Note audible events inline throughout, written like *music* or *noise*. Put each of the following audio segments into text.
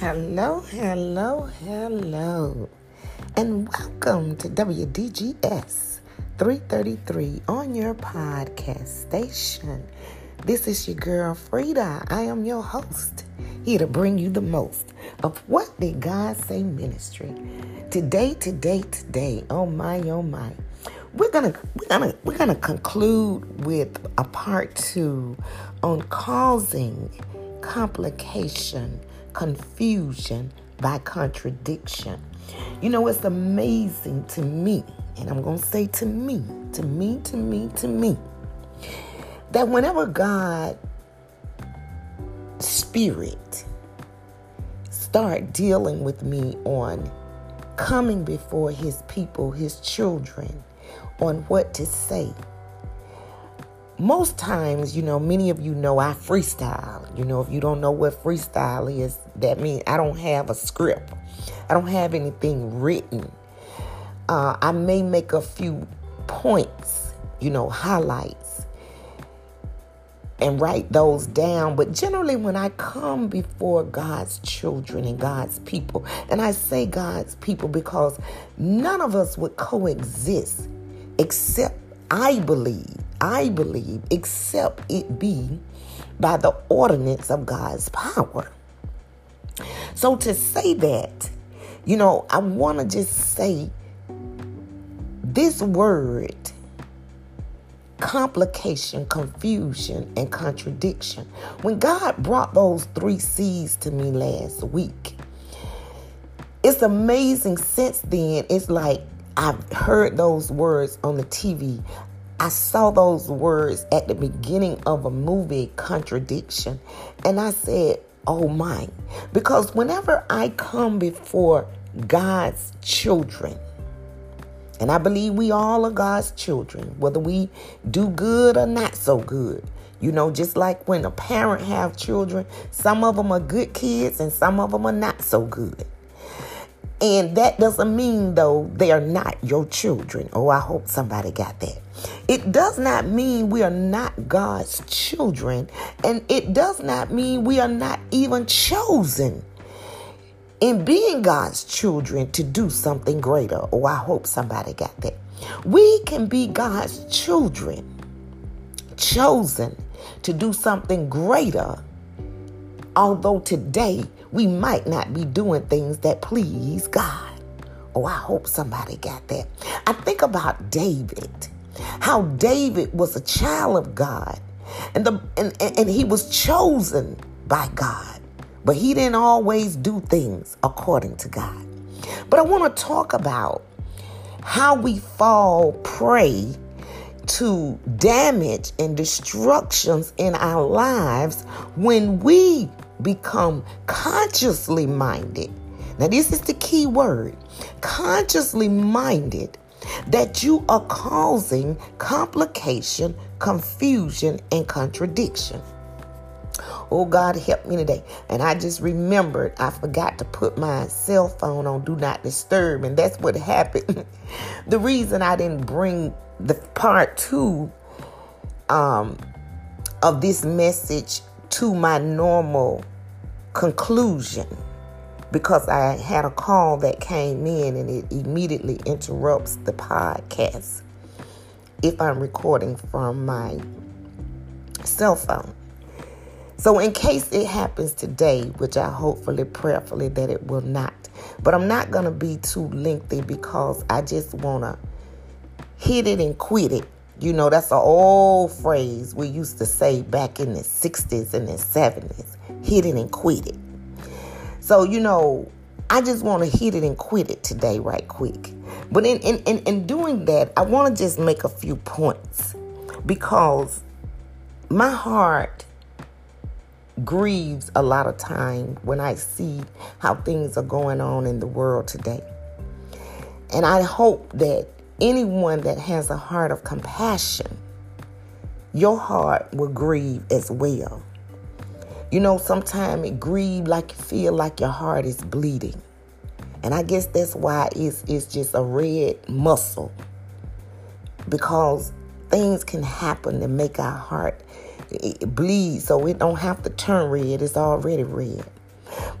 Hello, hello, hello, and welcome to WDGS 333 on your podcast station. This is your girl Frida. I am your host, here to bring you the most of What Did God Say Ministry. Today, today, today, oh my, oh my. We're gonna we're gonna we're gonna conclude with a part two on causing complication confusion by contradiction. You know, it's amazing to me, and I'm going to say to me, to me, to me, to me, that whenever God spirit start dealing with me on coming before his people, his children, on what to say, most times, you know, many of you know I freestyle. You know, if you don't know what freestyle is, that means I don't have a script. I don't have anything written. Uh, I may make a few points, you know, highlights, and write those down. But generally, when I come before God's children and God's people, and I say God's people because none of us would coexist except I believe I believe, except it be by the ordinance of God's power. So to say that, you know, I want to just say this word complication, confusion, and contradiction. When God brought those three C's to me last week, it's amazing since then. It's like I've heard those words on the TV. I saw those words at the beginning of a movie, Contradiction, and I said, Oh my. Because whenever I come before God's children, and I believe we all are God's children, whether we do good or not so good. You know, just like when a parent have children, some of them are good kids and some of them are not so good. And that doesn't mean, though, they are not your children. Oh, I hope somebody got that. It does not mean we are not God's children. And it does not mean we are not even chosen in being God's children to do something greater. Oh, I hope somebody got that. We can be God's children, chosen to do something greater, although today we might not be doing things that please God. Oh, I hope somebody got that. I think about David, how David was a child of God, and, the, and, and he was chosen by God, but he didn't always do things according to God. But I want to talk about how we fall prey to damage and destructions in our lives when we become consciously minded. Now, this is the key word consciously minded that you are causing complication, confusion, and contradiction. Oh, God, help me today. And I just remembered I forgot to put my cell phone on Do Not Disturb, and that's what happened. *laughs* the reason I didn't bring the part two um, of this message to my normal conclusion because I had a call that came in and it immediately interrupts the podcast if I'm recording from my cell phone. So, in case it happens today, which I hopefully, prayerfully, that it will not, but I'm not going to be too lengthy because I just want to hit it and quit it. You know, that's an old phrase we used to say back in the 60s and the 70s hit it and quit it. So, you know, I just want to hit it and quit it today, right quick. But in, in, in, in doing that, I want to just make a few points because my heart grieves a lot of time when I see how things are going on in the world today. And I hope that anyone that has a heart of compassion, your heart will grieve as well. You know, sometimes it grieve like you feel like your heart is bleeding. And I guess that's why it's, it's just a red muscle. Because things can happen to make our heart bleed so it don't have to turn red. It's already red.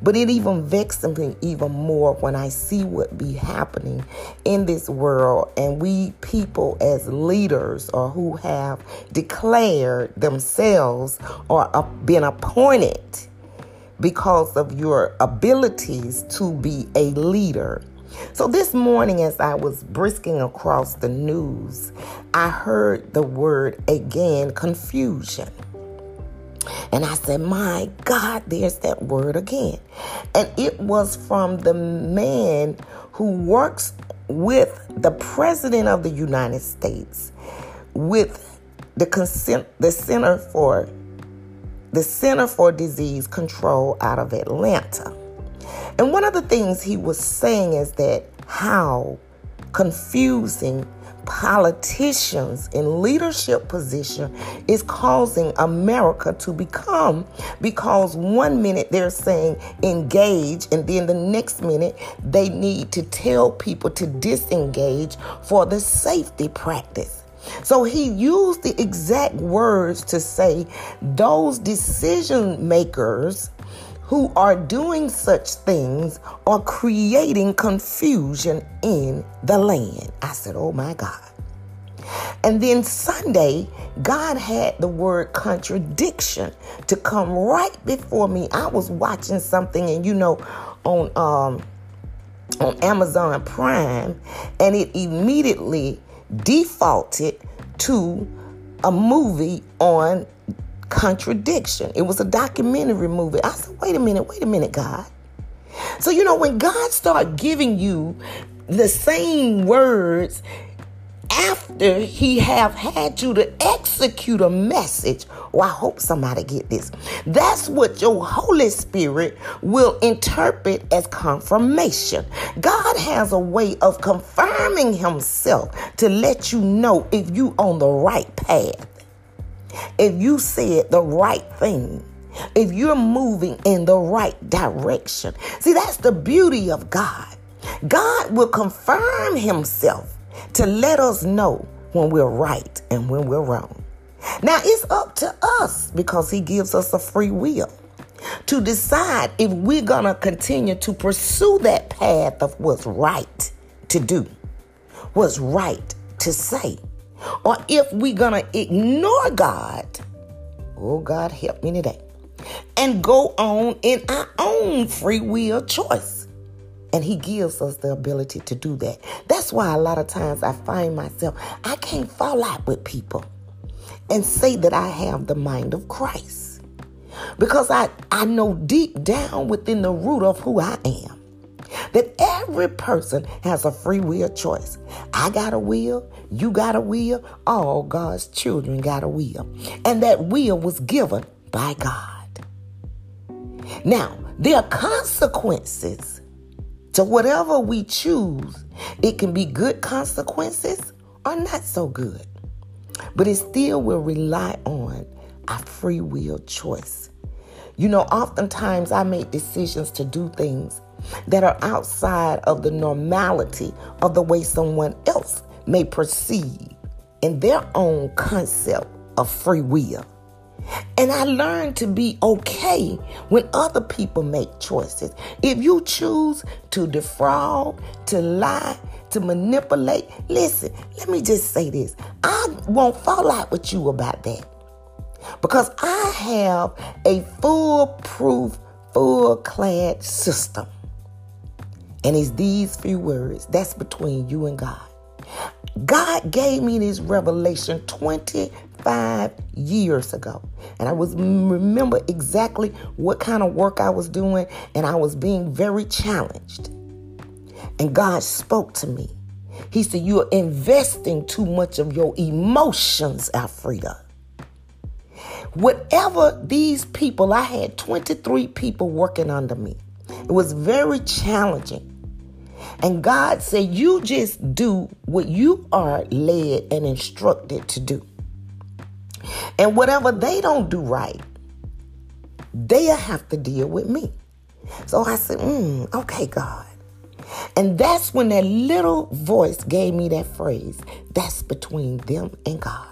But it even vexes me even more when I see what be happening in this world and we people as leaders or who have declared themselves or been appointed because of your abilities to be a leader. So this morning, as I was brisking across the news, I heard the word again confusion. And I said, My God, there's that word again. And it was from the man who works with the President of the United States, with the consent, the Center for the Center for Disease Control out of Atlanta. And one of the things he was saying is that how confusing politicians in leadership position is causing America to become because one minute they're saying engage and then the next minute they need to tell people to disengage for the safety practice. So he used the exact words to say those decision makers who are doing such things are creating confusion in the land. I said, Oh my God. And then Sunday, God had the word contradiction to come right before me. I was watching something, and you know, on um, on Amazon Prime, and it immediately defaulted to a movie on contradiction. It was a documentary movie. I said, wait a minute, wait a minute, God. So, you know, when God started giving you the same words after he have had you to execute a message well i hope somebody get this that's what your holy spirit will interpret as confirmation god has a way of confirming himself to let you know if you on the right path if you said the right thing, if you're moving in the right direction. See, that's the beauty of God. God will confirm Himself to let us know when we're right and when we're wrong. Now, it's up to us because He gives us a free will to decide if we're going to continue to pursue that path of what's right to do, what's right to say, or if we're going to ignore God, oh God, help me today, and go on in our own free will choice. And he gives us the ability to do that. That's why a lot of times I find myself, I can't fall out with people and say that I have the mind of Christ. Because I, I know deep down within the root of who I am that every person has a free will choice. I got a will, you got a will, all God's children got a will. And that will was given by God. Now, there are consequences to whatever we choose. It can be good consequences or not so good. But it still will rely on our free will choice. You know, oftentimes I make decisions to do things that are outside of the normality of the way someone else may perceive in their own concept of free will. And I learned to be okay when other people make choices. If you choose to defraud, to lie, to manipulate, listen, let me just say this. I won't fall out with you about that. Because I have a foolproof, full clad system. And it's these few words that's between you and God. God gave me this revelation 25 years ago. And I was mm, remember exactly what kind of work I was doing and I was being very challenged. And God spoke to me. He said, You're investing too much of your emotions, Alfreda. Whatever these people, I had 23 people working under me. It was very challenging. And God said, You just do what you are led and instructed to do. And whatever they don't do right, they have to deal with me. So I said, mm, Okay, God. And that's when that little voice gave me that phrase that's between them and God.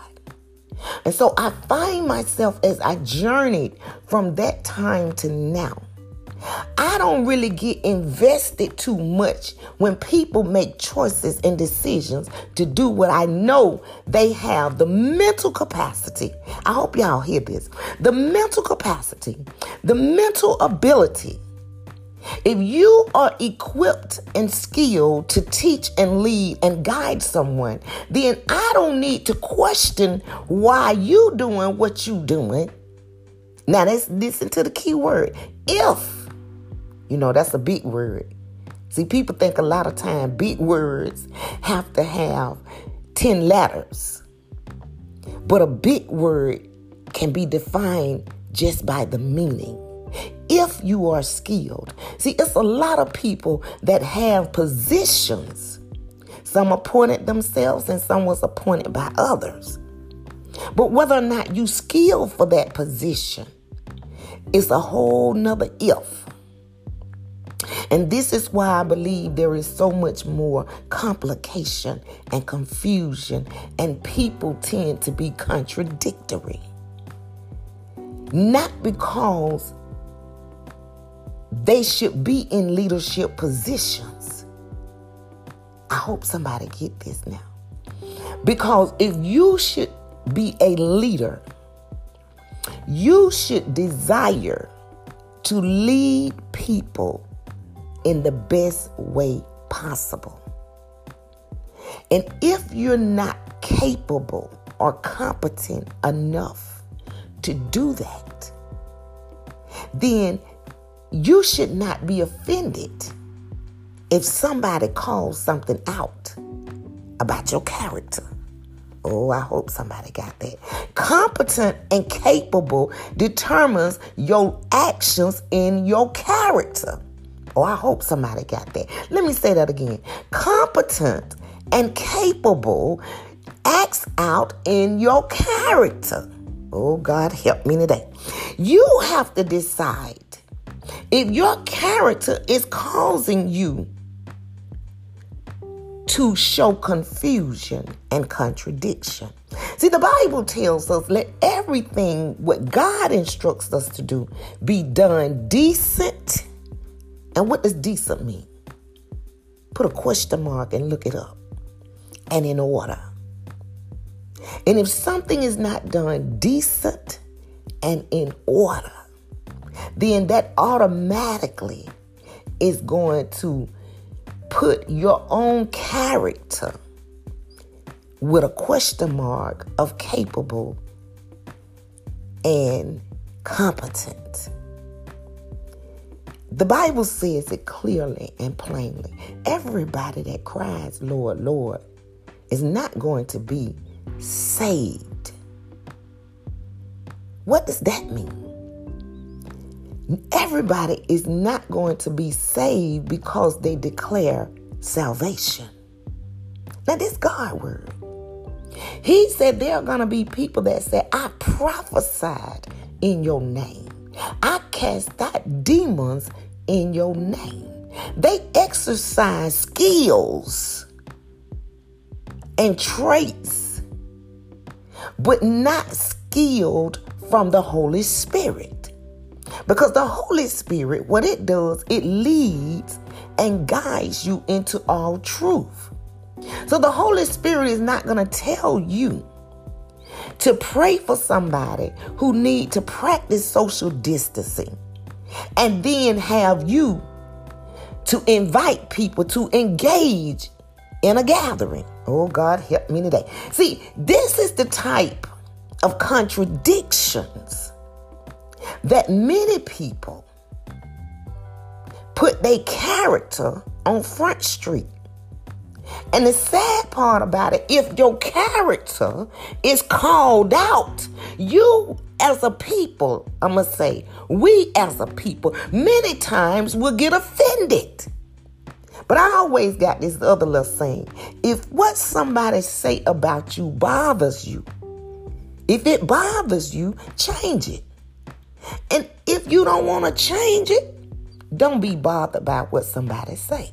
And so I find myself as I journeyed from that time to now I don't really get invested too much when people make choices and decisions to do what I know they have the mental capacity. I hope y'all hear this. The mental capacity, the mental ability. If you are equipped and skilled to teach and lead and guide someone, then I don't need to question why you doing what you doing. Now let's listen to the key word. If you know, that's a big word. See, people think a lot of time big words have to have 10 letters. But a big word can be defined just by the meaning. If you are skilled. See, it's a lot of people that have positions. Some appointed themselves and some was appointed by others. But whether or not you skilled for that position is a whole nother if. And this is why I believe there is so much more complication and confusion, and people tend to be contradictory. Not because they should be in leadership positions. I hope somebody get this now. Because if you should be a leader, you should desire to lead people in the best way possible. And if you're not capable or competent enough to do that, then you should not be offended if somebody calls something out about your character. Oh, I hope somebody got that. Competent and capable determines your actions in your character. Oh, I hope somebody got that. Let me say that again. Competent and capable acts out in your character. Oh, God, help me today. You have to decide if your character is causing you to show confusion and contradiction. See, the Bible tells us let everything what God instructs us to do be done decent and what does decent mean? Put a question mark and look it up. And in order. And if something is not done decent and in order, then that automatically is going to put your own character with a question mark of capable and competent. The Bible says it clearly and plainly. Everybody that cries, Lord, Lord, is not going to be saved. What does that mean? Everybody is not going to be saved because they declare salvation. Now, this God word. He said there are going to be people that say, I prophesied in your name. I cast out demons in your name. They exercise skills and traits, but not skilled from the Holy Spirit. Because the Holy Spirit, what it does, it leads and guides you into all truth. So the Holy Spirit is not going to tell you to pray for somebody who need to practice social distancing and then have you to invite people to engage in a gathering. Oh God, help me today. See, this is the type of contradictions that many people put their character on Front Street. And the sad part about it, if your character is called out, you as a people, I'm going to say, we as a people, many times will get offended. But I always got this other little saying if what somebody say about you bothers you, if it bothers you, change it. And if you don't want to change it, don't be bothered about what somebody say.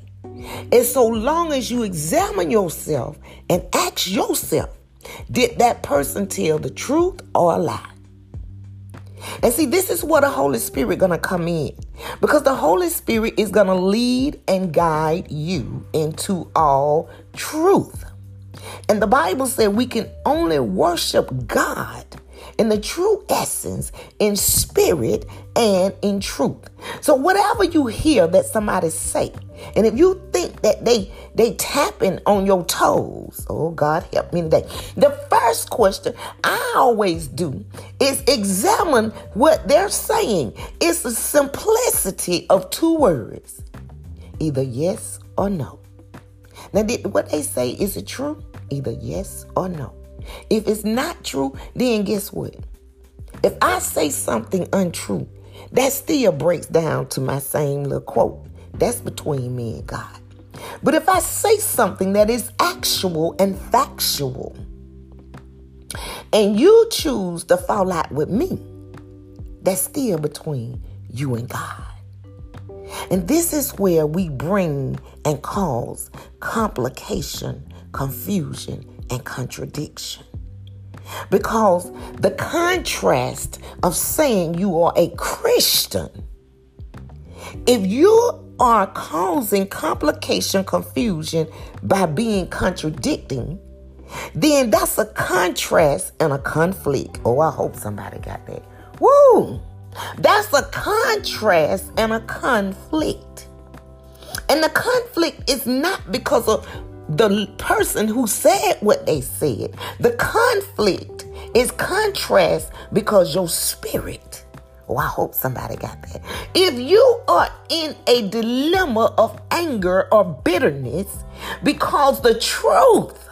And so long as you examine yourself and ask yourself, did that person tell the truth or a lie? And see, this is where the Holy Spirit gonna come in. Because the Holy Spirit is gonna lead and guide you into all truth. And the Bible said we can only worship God in the true essence, in spirit and in truth. So whatever you hear that somebody say, and if you think that they they tapping on your toes, oh God help me today. The first question I always do is examine what they're saying. It's the simplicity of two words. Either yes or no. Now, did what they say, is it true? Either yes or no. If it's not true, then guess what? If I say something untrue, that still breaks down to my same little quote. That's between me and God. But if I say something that is actual and factual, and you choose to fall out with me, that's still between you and God. And this is where we bring and cause complication, confusion, and contradiction. Because the contrast of saying you are a Christian, if you are causing complication, confusion by being contradicting, then that's a contrast and a conflict. Oh, I hope somebody got that. Woo! That's a contrast and a conflict. And the conflict is not because of the person who said what they said. The conflict is contrast because your spirit. Oh, I hope somebody got that. If you are in a dilemma of anger or bitterness because the truth,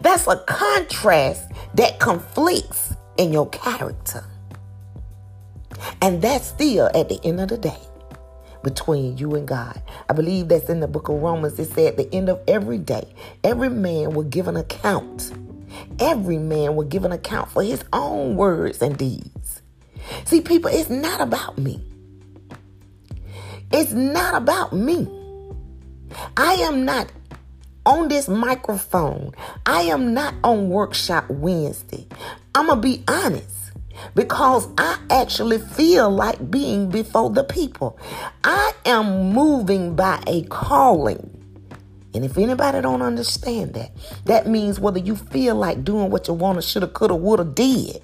that's a contrast that conflicts in your character. And that's still at the end of the day between you and God. I believe that's in the book of Romans. It said at the end of every day, every man will give an account. Every man will give an account for his own words and deeds. See, people, it's not about me. It's not about me. I am not on this microphone. I am not on Workshop Wednesday. I'm going to be honest because I actually feel like being before the people. I am moving by a calling. And if anybody don't understand that, that means whether you feel like doing what you want to, shoulda, coulda, woulda, did.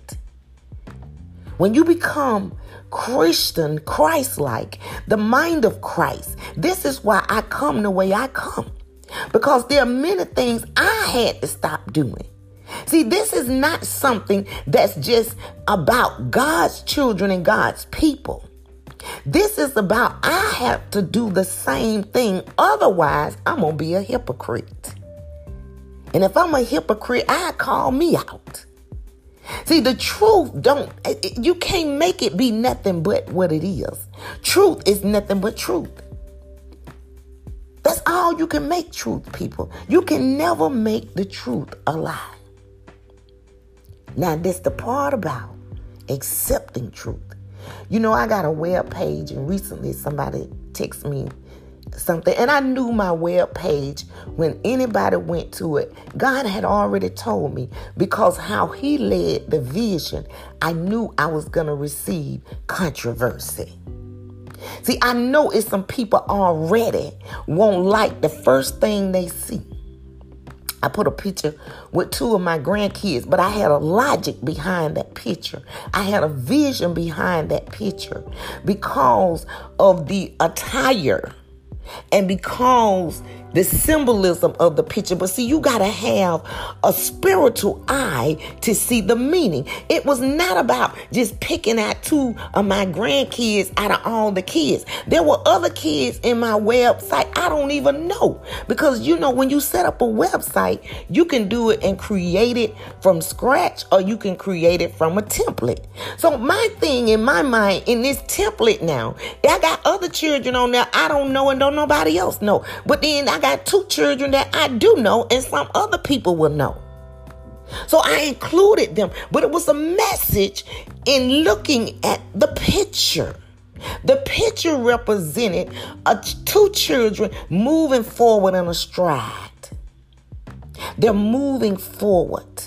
When you become Christian, Christ-like, the mind of Christ, this is why I come the way I come. Because there are many things I had to stop doing. See, this is not something that's just about God's children and God's people. This is about I have to do the same thing. Otherwise, I'm going to be a hypocrite. And if I'm a hypocrite, I call me out. See, the truth don't, eh, eh, you can't make it be nothing but what it is. Truth is nothing but truth. That's all you can make truth, people. You can never make the truth a lie. Now, this the part about accepting truth. You know, I got a web page, and recently somebody texted me something, and I knew my web page when anybody went to it. God had already told me because how He led the vision, I knew I was going to receive controversy. See, I know it's some people already won't like the first thing they see. I put a picture with two of my grandkids, but I had a logic behind that picture. I had a vision behind that picture because of the attire and because the symbolism of the picture. But see, you got to have a spiritual eye to see the meaning. It was not about just picking out two of my grandkids out of all the kids. There were other kids in my website I don't even know. Because you know, when you set up a website, you can do it and create it from scratch or you can create it from a template. So, my thing in my mind in this template now, I got other children on there I don't know and don't nobody else know. But then I I got two children that I do know, and some other people will know. So I included them, but it was a message in looking at the picture. The picture represented a, two children moving forward in a stride. They're moving forward.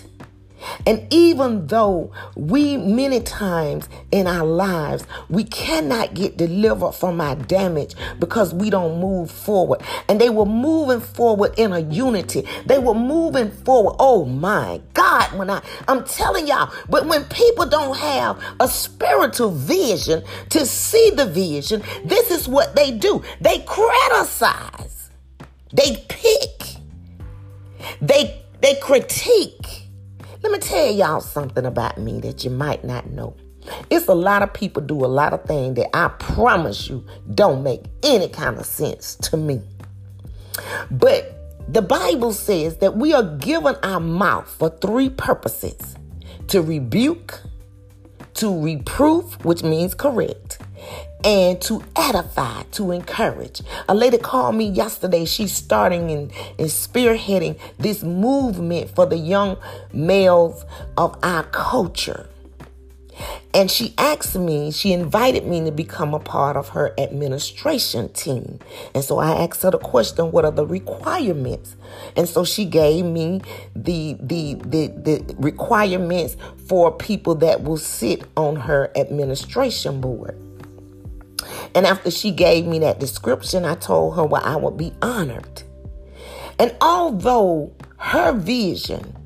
And even though we many times in our lives, we cannot get delivered from our damage because we don't move forward. And they were moving forward in a unity. They were moving forward. Oh my God, when I, I'm telling y'all, but when people don't have a spiritual vision to see the vision, this is what they do. They criticize. They pick. They they critique let me tell y'all something about me that you might not know. It's a lot of people do a lot of things that I promise you don't make any kind of sense to me. But the Bible says that we are given our mouth for three purposes to rebuke, to reproof, which means correct, and to edify, to encourage. A lady called me yesterday. She's starting and, and spearheading this movement for the young males of our culture. And she asked me, she invited me to become a part of her administration team. And so I asked her the question, what are the requirements? And so she gave me the the the, the requirements for people that will sit on her administration board. And after she gave me that description, I told her, well, I would be honored. And although her vision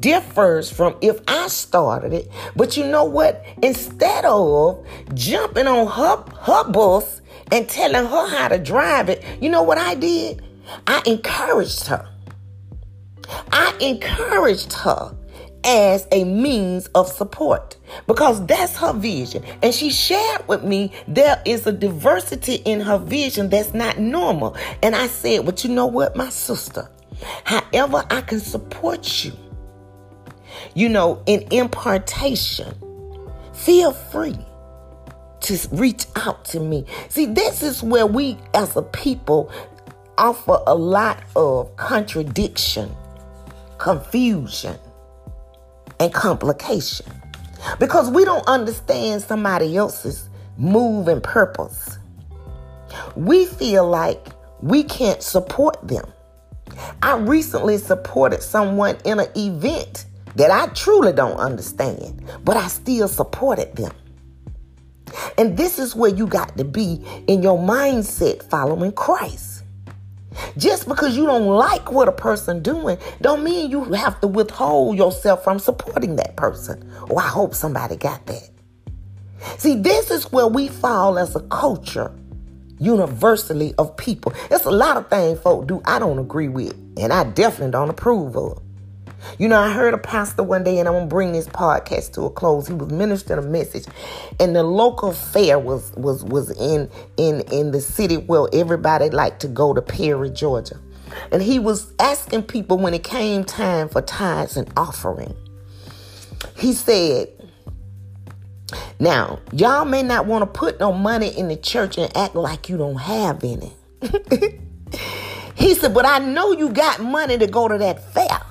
differs from if I started it, but you know what? Instead of jumping on her, her bus and telling her how to drive it, you know what I did? I encouraged her. I encouraged her as a means of support because that's her vision. And she shared with me there is a diversity in her vision that's not normal. And I said, But you know what, my sister? However, I can support you, you know, in impartation, feel free to reach out to me. See, this is where we as a people offer a lot of contradiction, confusion and complication because we don't understand somebody else's move and purpose. We feel like we can't support them. I recently supported someone in an event that I truly don't understand, but I still supported them. And this is where you got to be in your mindset following Christ. Just because you don't like what a person doing, don't mean you have to withhold yourself from supporting that person. Oh, I hope somebody got that. See, this is where we fall as a culture universally of people. It's a lot of things folk do I don't agree with, and I definitely don't approve of. You know, I heard a pastor one day, and I'm gonna bring this podcast to a close. He was ministering a message, and the local fair was was was in in in the city where everybody liked to go to Perry, Georgia, and he was asking people when it came time for tithes and offering. He said, "Now, y'all may not want to put no money in the church and act like you don't have any." *laughs* he said, "But I know you got money to go to that fair."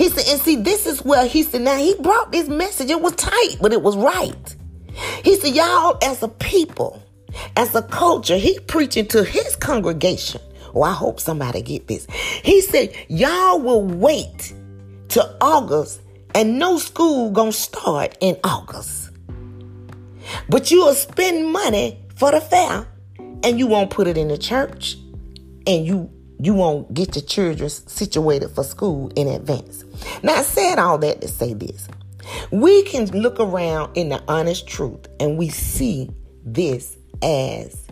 He said, and see, this is where he said, now he brought this message. It was tight, but it was right. He said, y'all, as a people, as a culture, he preaching to his congregation. Oh, I hope somebody get this. He said, y'all will wait till August and no school gonna start in August. But you will spend money for the fair and you won't put it in the church and you you won't get your children situated for school in advance. Now, I said all that to say this. We can look around in the honest truth and we see this as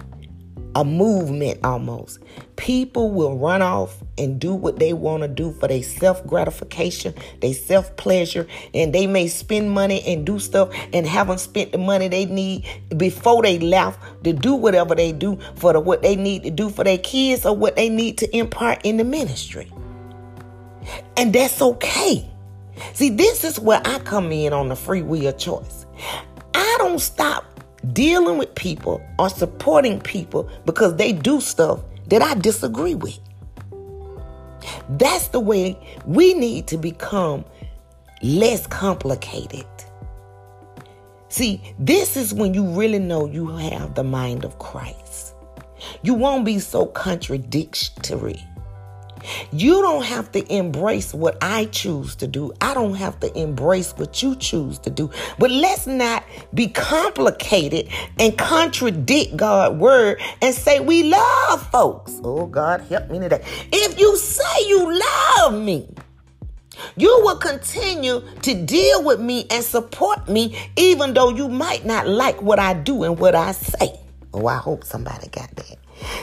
a movement almost. People will run off and do what they want to do for their self gratification, their self pleasure, and they may spend money and do stuff and haven't spent the money they need before they left to do whatever they do for the, what they need to do for their kids or what they need to impart in the ministry. And that's okay. See, this is where I come in on the free will choice. I don't stop dealing with people or supporting people because they do stuff that I disagree with. That's the way we need to become less complicated. See, this is when you really know you have the mind of Christ. You won't be so contradictory. You don't have to embrace what I choose to do. I don't have to embrace what you choose to do. But let's not be complicated and contradict God's word and say we love folks. Oh, God, help me today. If you say you love me, you will continue to deal with me and support me, even though you might not like what I do and what I say. Oh, I hope somebody got that.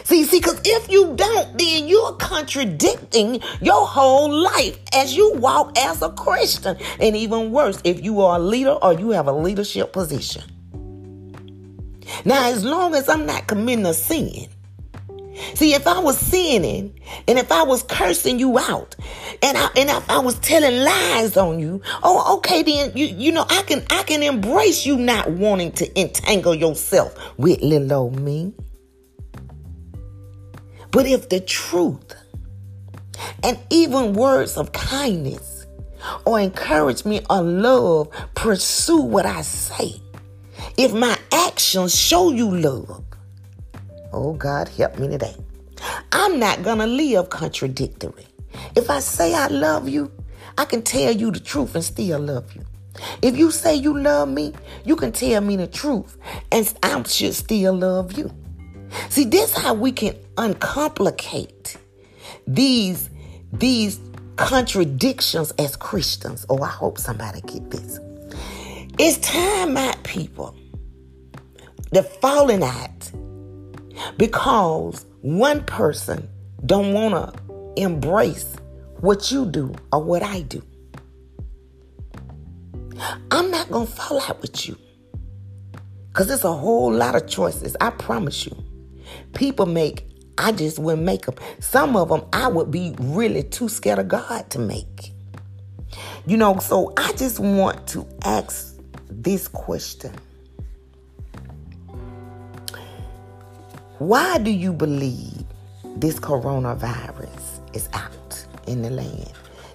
See, see, because if you don't, then you're contradicting your whole life as you walk as a Christian. And even worse, if you are a leader or you have a leadership position. Now, as long as I'm not committing a sin, See, if I was sinning and if I was cursing you out and I, and if I was telling lies on you, oh, okay, then you you know I can I can embrace you not wanting to entangle yourself with little old me. But if the truth and even words of kindness or encouragement or love pursue what I say, if my actions show you love, oh God, help me today. I'm not going to live contradictory. If I say I love you, I can tell you the truth and still love you. If you say you love me, you can tell me the truth and I should still love you. See, this is how we can uncomplicate these these contradictions as Christians. Oh, I hope somebody get this. It's time out, people. The falling out because one person don't want to embrace what you do or what I do. I'm not to fall out with you. Because it's a whole lot of choices. I promise you. People make, I just wouldn't make them. Some of them I would be really too scared of God to make. You know, so I just want to ask this question Why do you believe this coronavirus is out in the land?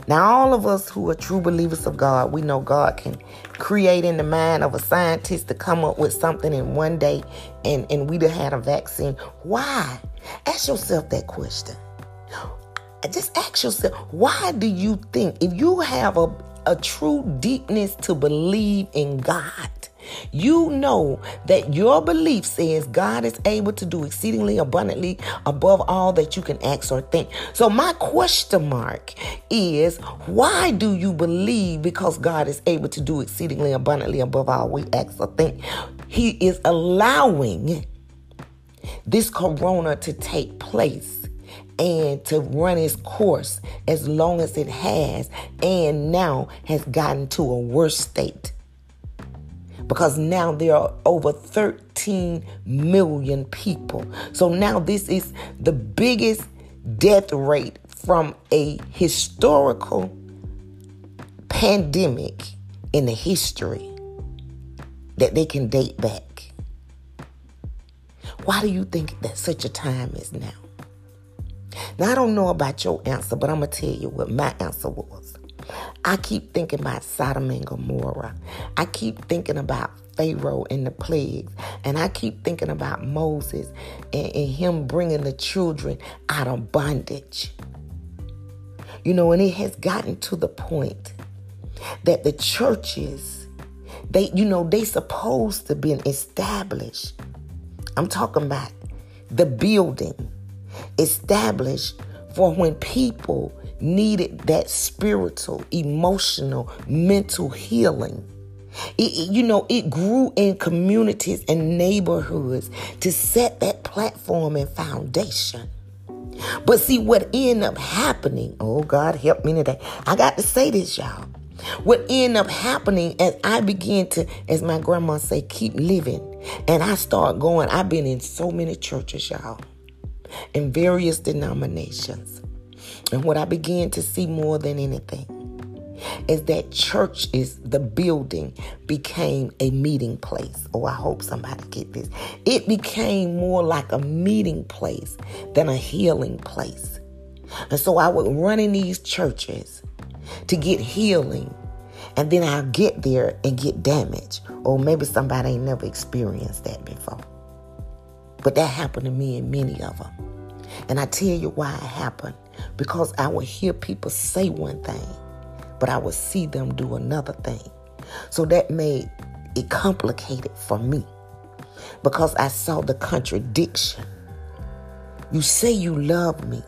Now, all of us who are true believers of God, we know God can create in the mind of a scientist to come up with something in one day and, and we'd have had a vaccine. Why? Ask yourself that question. Just ask yourself, why do you think if you have a, a true deepness to believe in God, you know that your belief says God is able to do exceedingly abundantly above all that you can ask or think. So, my question mark is why do you believe because God is able to do exceedingly abundantly above all we ask or think? He is allowing this corona to take place and to run its course as long as it has and now has gotten to a worse state because now there are over 13 million people. So now this is the biggest death rate from a historical pandemic in the history that they can date back. Why do you think that such a time is now? Now, I don't know about your answer, but I'm going to tell you what my answer was. I keep thinking about Sodom and Gomorrah. I keep thinking about Pharaoh and the plagues. And I keep thinking about Moses and, and him bringing the children out of bondage. You know, and it has gotten to the point that the churches, they, you know, they supposed to be established. I'm talking about the building established for when people needed that spiritual, emotional, mental healing. It, you know, it grew in communities and neighborhoods to set that platform and foundation. But see, what ended up happening, oh God, help me today. I got to say this, y'all. What ended up happening as I began to, as my grandma say, keep living. And I start going, I've been in so many churches, y'all, in various denominations. And what I began to see more than anything is that church is the building became a meeting place. Oh, I hope somebody get this. It became more like a meeting place than a healing place. And so I would run in these churches to get healing. And then I'll get there and get damaged. Or maybe somebody ain't never experienced that before. But that happened to me and many of them. And I tell you why it happened because I would hear people say one thing, but I would see them do another thing. So that made it complicated for me because I saw the contradiction. You say you love me,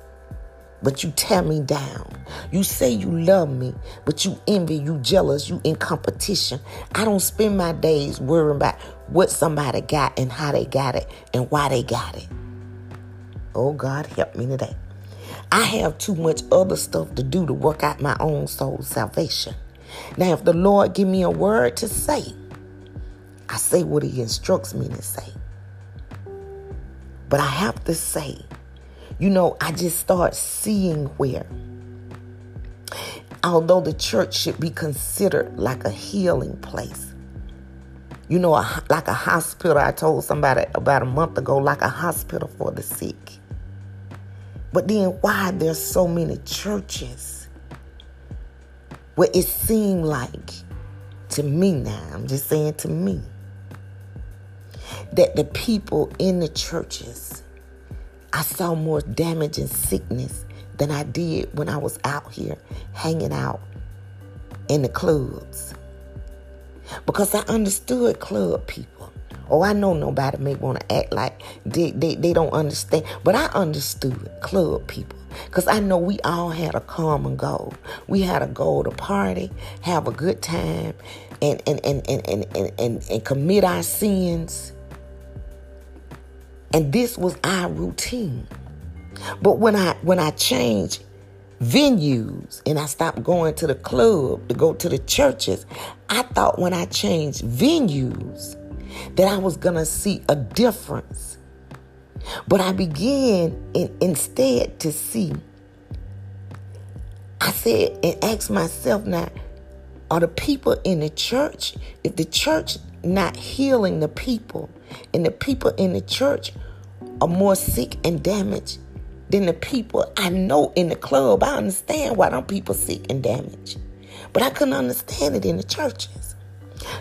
but you tear me down. You say you love me, but you envy, you jealous, you in competition. I don't spend my days worrying about what somebody got and how they got it and why they got it. Oh God, help me today. I have too much other stuff to do to work out my own soul salvation. Now, if the Lord give me a word to say, I say what he instructs me to say. But I have to say, you know, I just start seeing where, although the church should be considered like a healing place, you know, like a hospital. I told somebody about a month ago, like a hospital for the sick. But then why there's so many churches where it seemed like, to me now, I'm just saying to me, that the people in the churches, I saw more damage and sickness than I did when I was out here hanging out in the clubs. Because I understood club people. Oh, I know nobody may want to act like they, they, they don't understand, but I understood club people. Because I know we all had a common goal. We had a goal to party, have a good time, and, and, and, and, and, and, and, and commit our sins and this was our routine. But when I when I changed venues and I stopped going to the club to go to the churches, I thought when I changed venues that I was going to see a difference. But I began in, instead to see I said and asked myself now, are the people in the church, if the church not healing the people, and the people in the church are more sick and damaged than the people I know in the club. I understand why them people sick and damaged. But I couldn't understand it in the churches.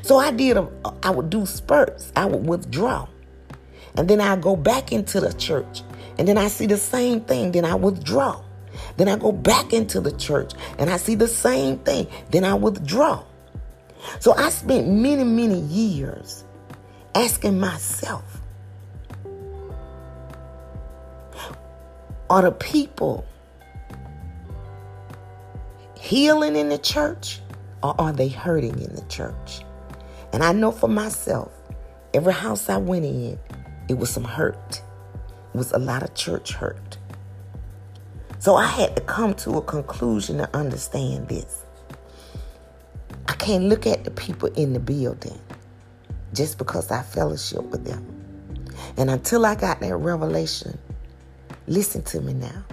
So I did a, I would do spurts. I would withdraw. And then I go back into the church. And then I see the same thing. Then I withdraw. Then I go back into the church and I see the same thing. Then I withdraw. So I spent many, many years asking myself, are the people healing in the church or are they hurting in the church? And I know for myself, every house I went in, it was some hurt. It was a lot of church hurt. So I had to come to a conclusion to understand this. I can't look at the people in the building just because I fellowship with them. And until I got that revelation, listen to me now.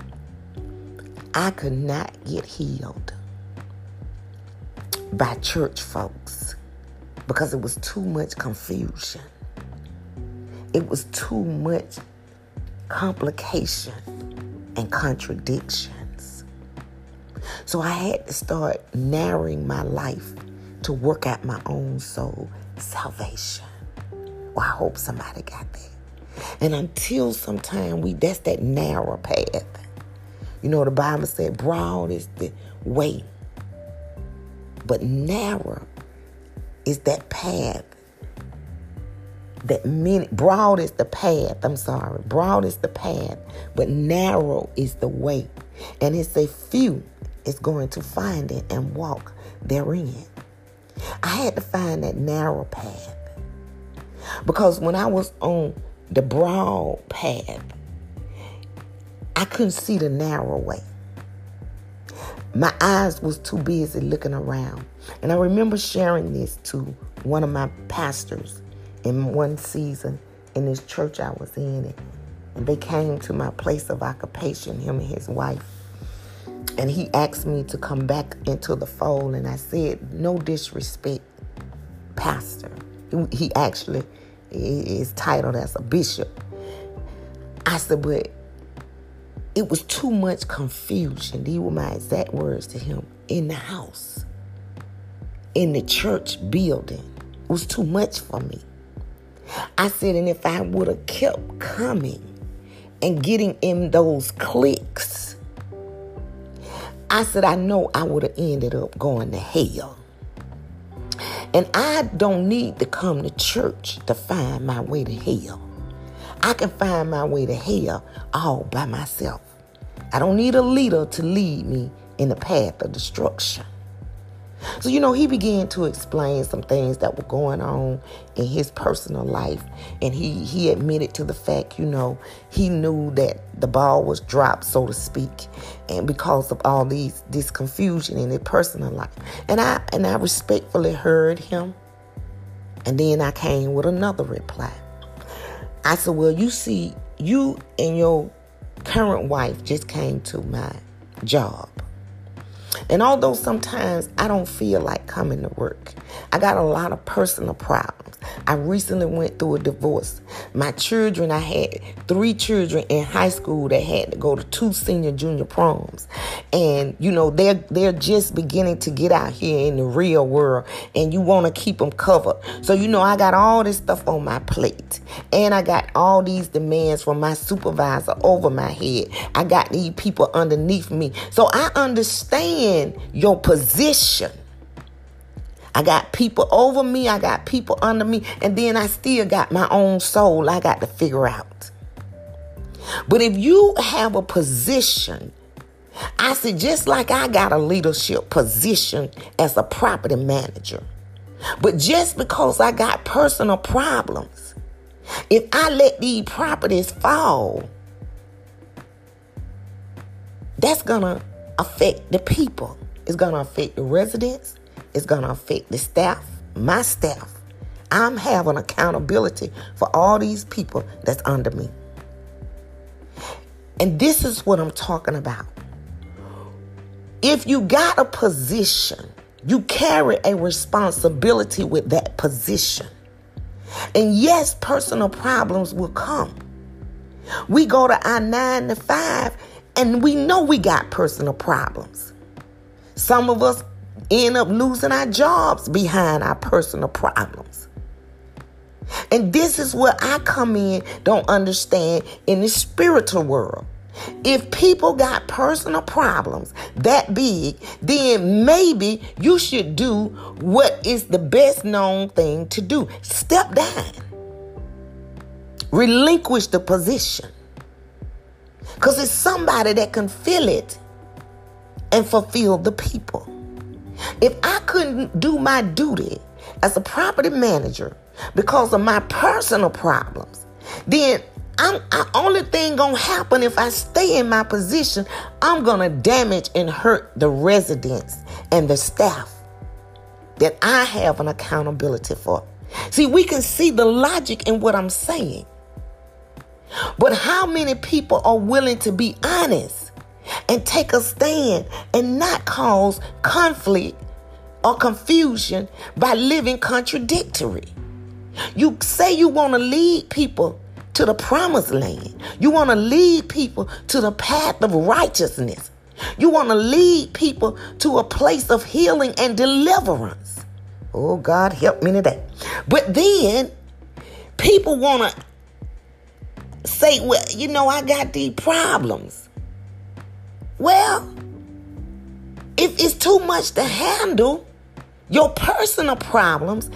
I could not get healed by church folks because it was too much confusion. It was too much complication and contradictions. So I had to start narrowing my life to work out my own soul salvation. Well, I hope somebody got that. And until sometime we that's that narrow path. You know the Bible said broad is the way. But narrow is that path. That many broad is the path. I'm sorry. Broad is the path, but narrow is the way. And it's a few is going to find it and walk therein. I had to find that narrow path. Because when I was on the broad path, I couldn't see the narrow way. My eyes was too busy looking around. And I remember sharing this to one of my pastors in one season in this church I was in. And they came to my place of occupation, him and his wife. And he asked me to come back into the fold. And I said, no disrespect, pastor. He actually is titled as a bishop. I said, but it was too much confusion. These were my exact words to him in the house, in the church building. It was too much for me. I said, and if I would have kept coming and getting in those clicks, I said, I know I would have ended up going to hell. And I don't need to come to church to find my way to hell. I can find my way to hell all by myself. I don't need a leader to lead me in the path of destruction. So, you know, he began to explain some things that were going on in his personal life. And he, he admitted to the fact, you know, he knew that the ball was dropped, so to speak, and because of all these this confusion in his personal life. And I and I respectfully heard him. And then I came with another reply. I said, Well, you see, you and your current wife just came to my job. And although sometimes I don't feel like coming to work, I got a lot of personal problems. I recently went through a divorce. My children, I had three children in high school that had to go to two senior junior proms. And you know, they're they're just beginning to get out here in the real world and you want to keep them covered. So you know, I got all this stuff on my plate. And I got all these demands from my supervisor over my head. I got these people underneath me. So I understand your position. I got people over me, I got people under me, and then I still got my own soul I got to figure out. But if you have a position, I said, just like I got a leadership position as a property manager, but just because I got personal problems, if I let these properties fall, that's to affect the people. It's going to affect the residents. It's going to affect the staff, my staff. I'm having accountability for all these people that's under me. And this is what I'm talking about. If you got a position, you carry a responsibility with that position. And yes, personal problems will come. We go to our nine to five and we know we got personal problems. Some of us end up losing our jobs behind our personal problems. And this is where I come in, don't understand in the spiritual world. If people got personal problems that big, then maybe you should do what is the best known thing to do step down, relinquish the position. Because it's somebody that can fill it and fulfill the people. If I couldn't do my duty as a property manager because of my personal problems, then I'm I, only thing gonna happen if I stay in my position, I'm gonna damage and hurt the residents and the staff that I have an accountability for. See, we can see the logic in what I'm saying. But how many people are willing to be honest and take a stand and not cause conflict or confusion by living contradictory? You say you want to lead people to the promised land. You want to lead people to the path of righteousness. You want to lead people to a place of healing and deliverance. Oh, God, help me today. But then people want to say, well, you know, I got these problems. Well, if it's too much to handle, your personal problems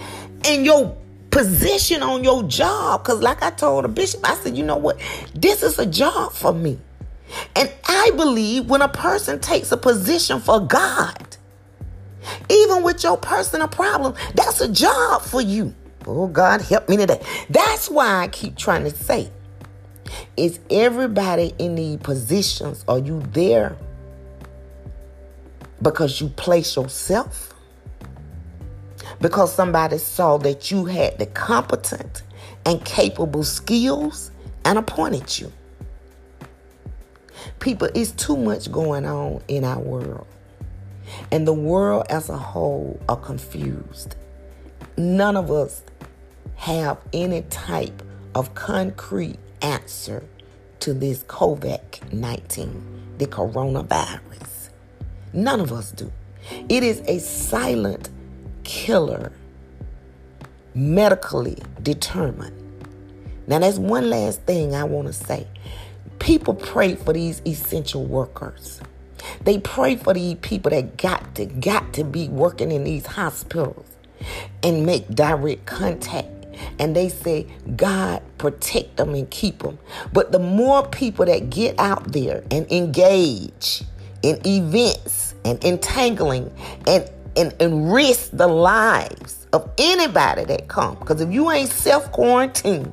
and your position on your job. Because, like I told the bishop, I said, you know what? This is a job for me. And I believe when a person takes a position for God, even with your personal problem, that's a job for you. Oh, God, help me today. That's why I keep trying to say, is everybody in the positions, are you there because you place yourself? because somebody saw that you had the competent and capable skills and appointed you. People, it's too much going on in our world. And the world as a whole are confused. None of us have any type of concrete answer to this COVID 19, the coronavirus. None of us do. It is a silent killer medically determined. Now, that's one last thing I want to say. People pray for these essential workers. They pray for these people that got to got to be working in these hospitals and make direct contact. And they say, God, protect them and keep them. But the more people that get out there and engage in events and entangling and, and, and risk the lives of anybody that come, because if you ain't self quarantined,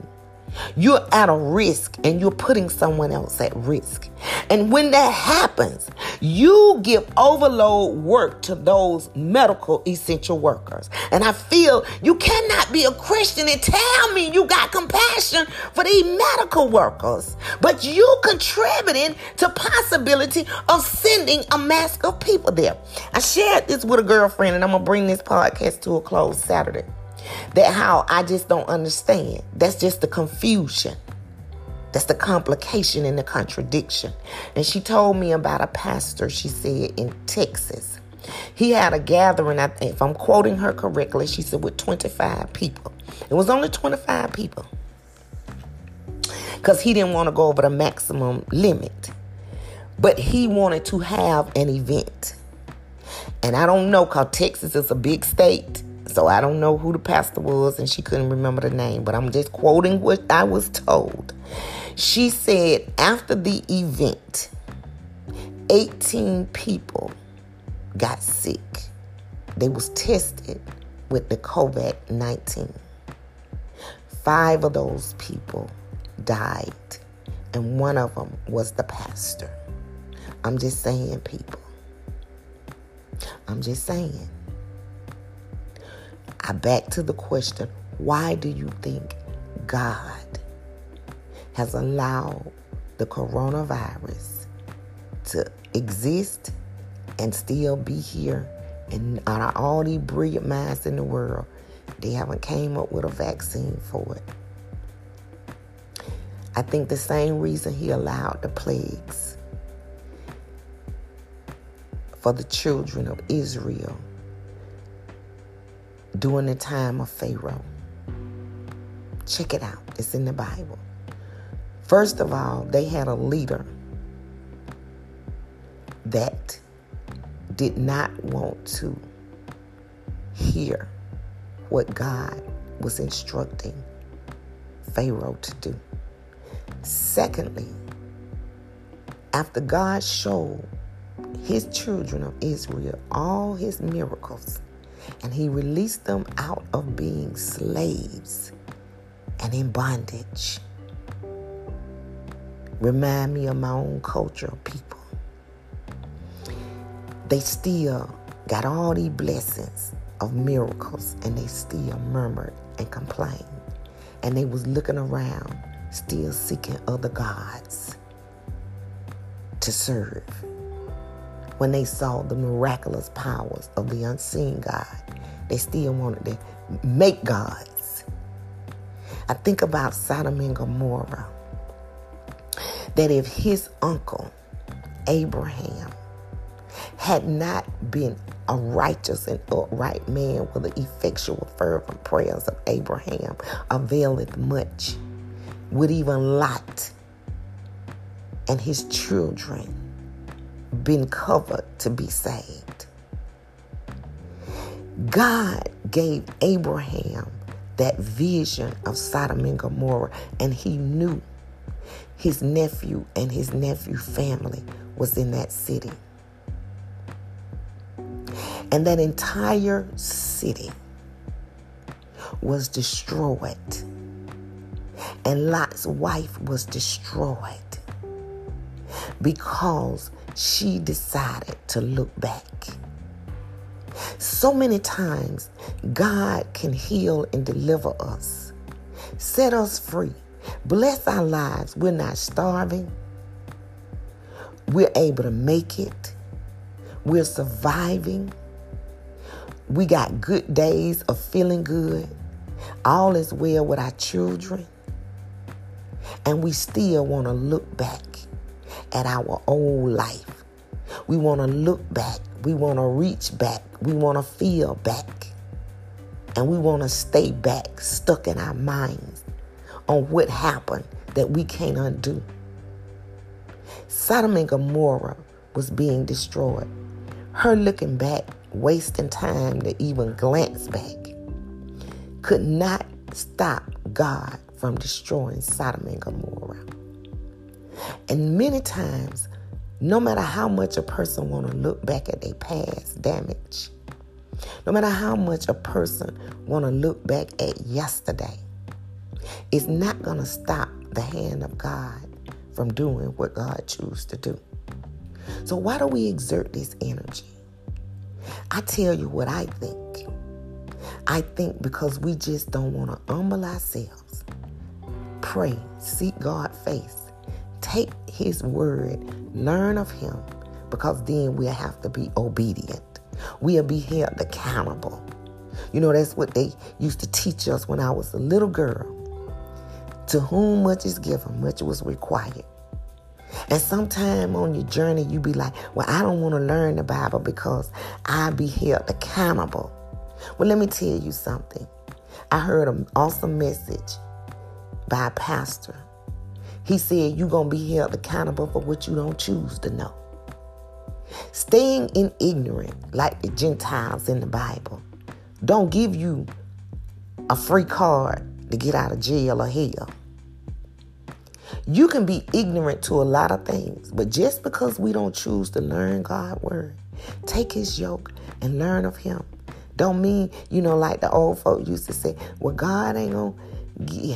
you're at a risk and you're putting someone else at risk. And when that happens, you give overload work to those medical essential workers. And I feel you cannot be a Christian and tell me you got compassion for these medical workers, but you contributing to possibility of sending a mass of people there. I shared this with a girlfriend and I'm going to bring this podcast to a close Saturday that how I just don't understand. That's just the confusion. That's the complication and the contradiction. And she told me about a pastor, she said, in Texas. He had a gathering, I, if I'm quoting her correctly, she said, with 25 people. It was only 25 people. Because he didn't want to go over the maximum limit. But he wanted to have an event. And I don't know, because Texas is a big state. So I don't know who the pastor was and she couldn't remember the name, but I'm just quoting what I was told. She said after the event, 18 people got sick. They was tested with the COVID-19. 5 of those people died and one of them was the pastor. I'm just saying people. I'm just saying. I back to the question why do you think God has allowed the coronavirus to exist and still be here? And out of all these brilliant minds in the world, they haven't came up with a vaccine for it. I think the same reason he allowed the plagues for the children of Israel during the time of Pharaoh. Check it out, it's in the Bible. First of all, they had a leader that did not want to hear what God was instructing Pharaoh to do. Secondly, after God showed his children of Israel all his miracles, and he released them out of being slaves and in bondage. Remind me of my own culture people. They still got all these blessings of miracles and they still murmured and complained. And they was looking around, still seeking other gods to serve when they saw the miraculous powers of the unseen God. They still wanted to make gods. I think about Sodom and Gomorrah. That if his uncle, Abraham, had not been a righteous and upright man with the effectual fervent prayers of Abraham availeth much, would even Lot and his children been covered to be saved. God gave Abraham that vision of Sodom and Gomorrah, and he knew his nephew and his nephew family was in that city. And that entire city was destroyed. And Lot's wife was destroyed because she decided to look back. So many times, God can heal and deliver us, set us free, bless our lives. We're not starving, we're able to make it, we're surviving. We got good days of feeling good. All is well with our children. And we still want to look back at our old life. We want to look back. We want to reach back. We want to feel back. And we want to stay back, stuck in our minds on what happened that we can't undo. Sodom and Gomorrah was being destroyed. Her looking back, wasting time to even glance back, could not stop God from destroying Sodom and Gomorrah. And many times, no matter how much a person want to look back at their past damage, no matter how much a person want to look back at yesterday, it's not going to stop the hand of God from doing what God chooses to do. So why do we exert this energy? I tell you what I think. I think because we just don't want to humble ourselves, pray, seek God's face, take His word, learn of Him, because then we'll have to be obedient. We'll be held accountable. You know, that's what they used to teach us when I was a little girl. To whom much is given, much was required. And sometime on your journey, you be like, well, I don't want to learn the Bible because I'll be held accountable. Well, let me tell you something. I heard an awesome message by a pastor. He said, you're going to be held accountable for what you don't choose to know. Staying in ignorant, like the Gentiles in the Bible, don't give you a free card to get out of jail or hell. You can be ignorant to a lot of things, but just because we don't choose to learn God's word, take his yoke and learn of him. Don't mean, you know, like the old folk used to say, well, God ain't to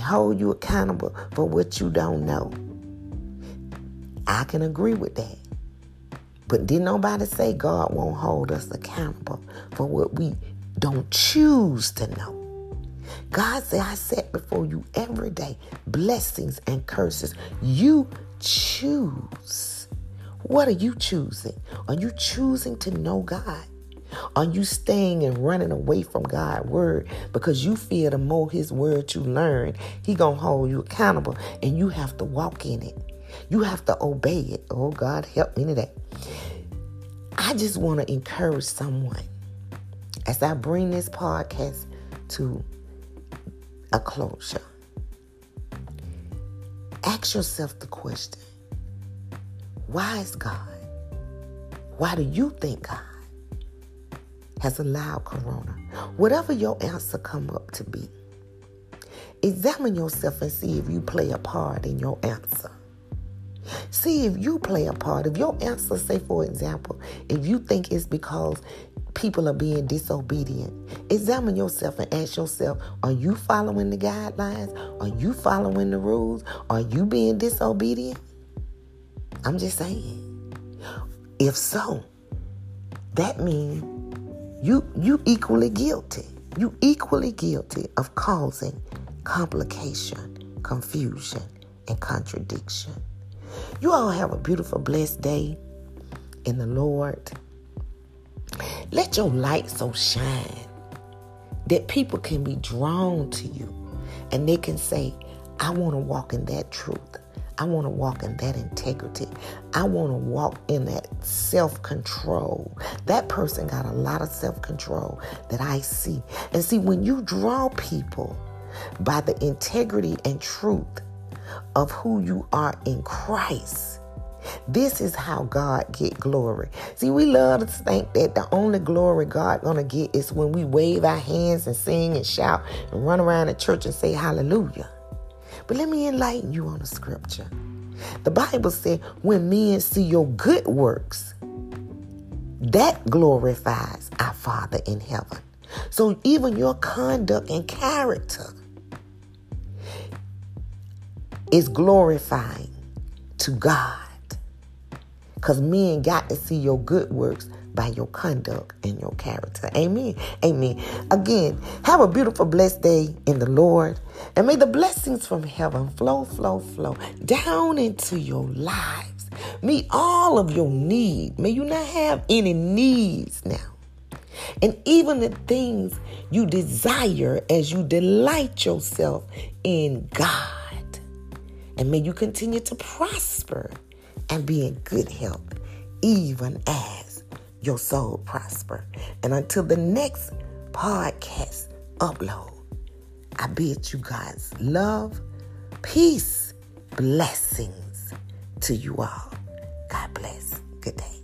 hold you accountable for what you don't know. I can agree with that. But did nobody say God won't hold us accountable for what we don't choose to know? God said, I set before you every day blessings and curses. You choose. What are you choosing? Are you choosing to know God? Are you staying and running away from God's word because you fear the more his word you learn, he gonna hold you accountable and you have to walk in it. You have to obey it. Oh God, help me today. I just want to encourage someone as I bring this podcast to a closure. Ask yourself the question why is God? Why do you think God has allowed Corona? Whatever your answer come up to be, examine yourself and see if you play a part in your answer. See if you play a part. If your answer, say for example, if you think it's because people are being disobedient. Examine yourself and ask yourself are you following the guidelines? Are you following the rules? Are you being disobedient? I'm just saying. If so, that means you you equally guilty. You equally guilty of causing complication, confusion, and contradiction. You all have a beautiful, blessed day in the Lord. Let your light so shine that people can be drawn to you and they can say, I want to walk in that truth. I want to walk in that integrity. I want to walk in that self control. That person got a lot of self control that I see. And see, when you draw people by the integrity and truth of who you are in Christ, this is how God get glory. See, we love to think that the only glory God gonna get is when we wave our hands and sing and shout and run around the church and say hallelujah. But let me enlighten you on the scripture. The Bible said, when men see your good works, that glorifies our Father in heaven. So even your conduct and character is glorifying to God. Because men got to see your good works by your conduct and your character. Amen. Amen. Again, have a beautiful, blessed day in the Lord. And may the blessings from heaven flow, flow, flow down into your lives. Meet all of your needs. May you not have any needs now. And even the things you desire as you delight yourself in God. And may you continue to prosper and be in good health, even as your soul prosper. And until the next podcast upload, I bid you guys love, peace, blessings to you all. God bless. Good day.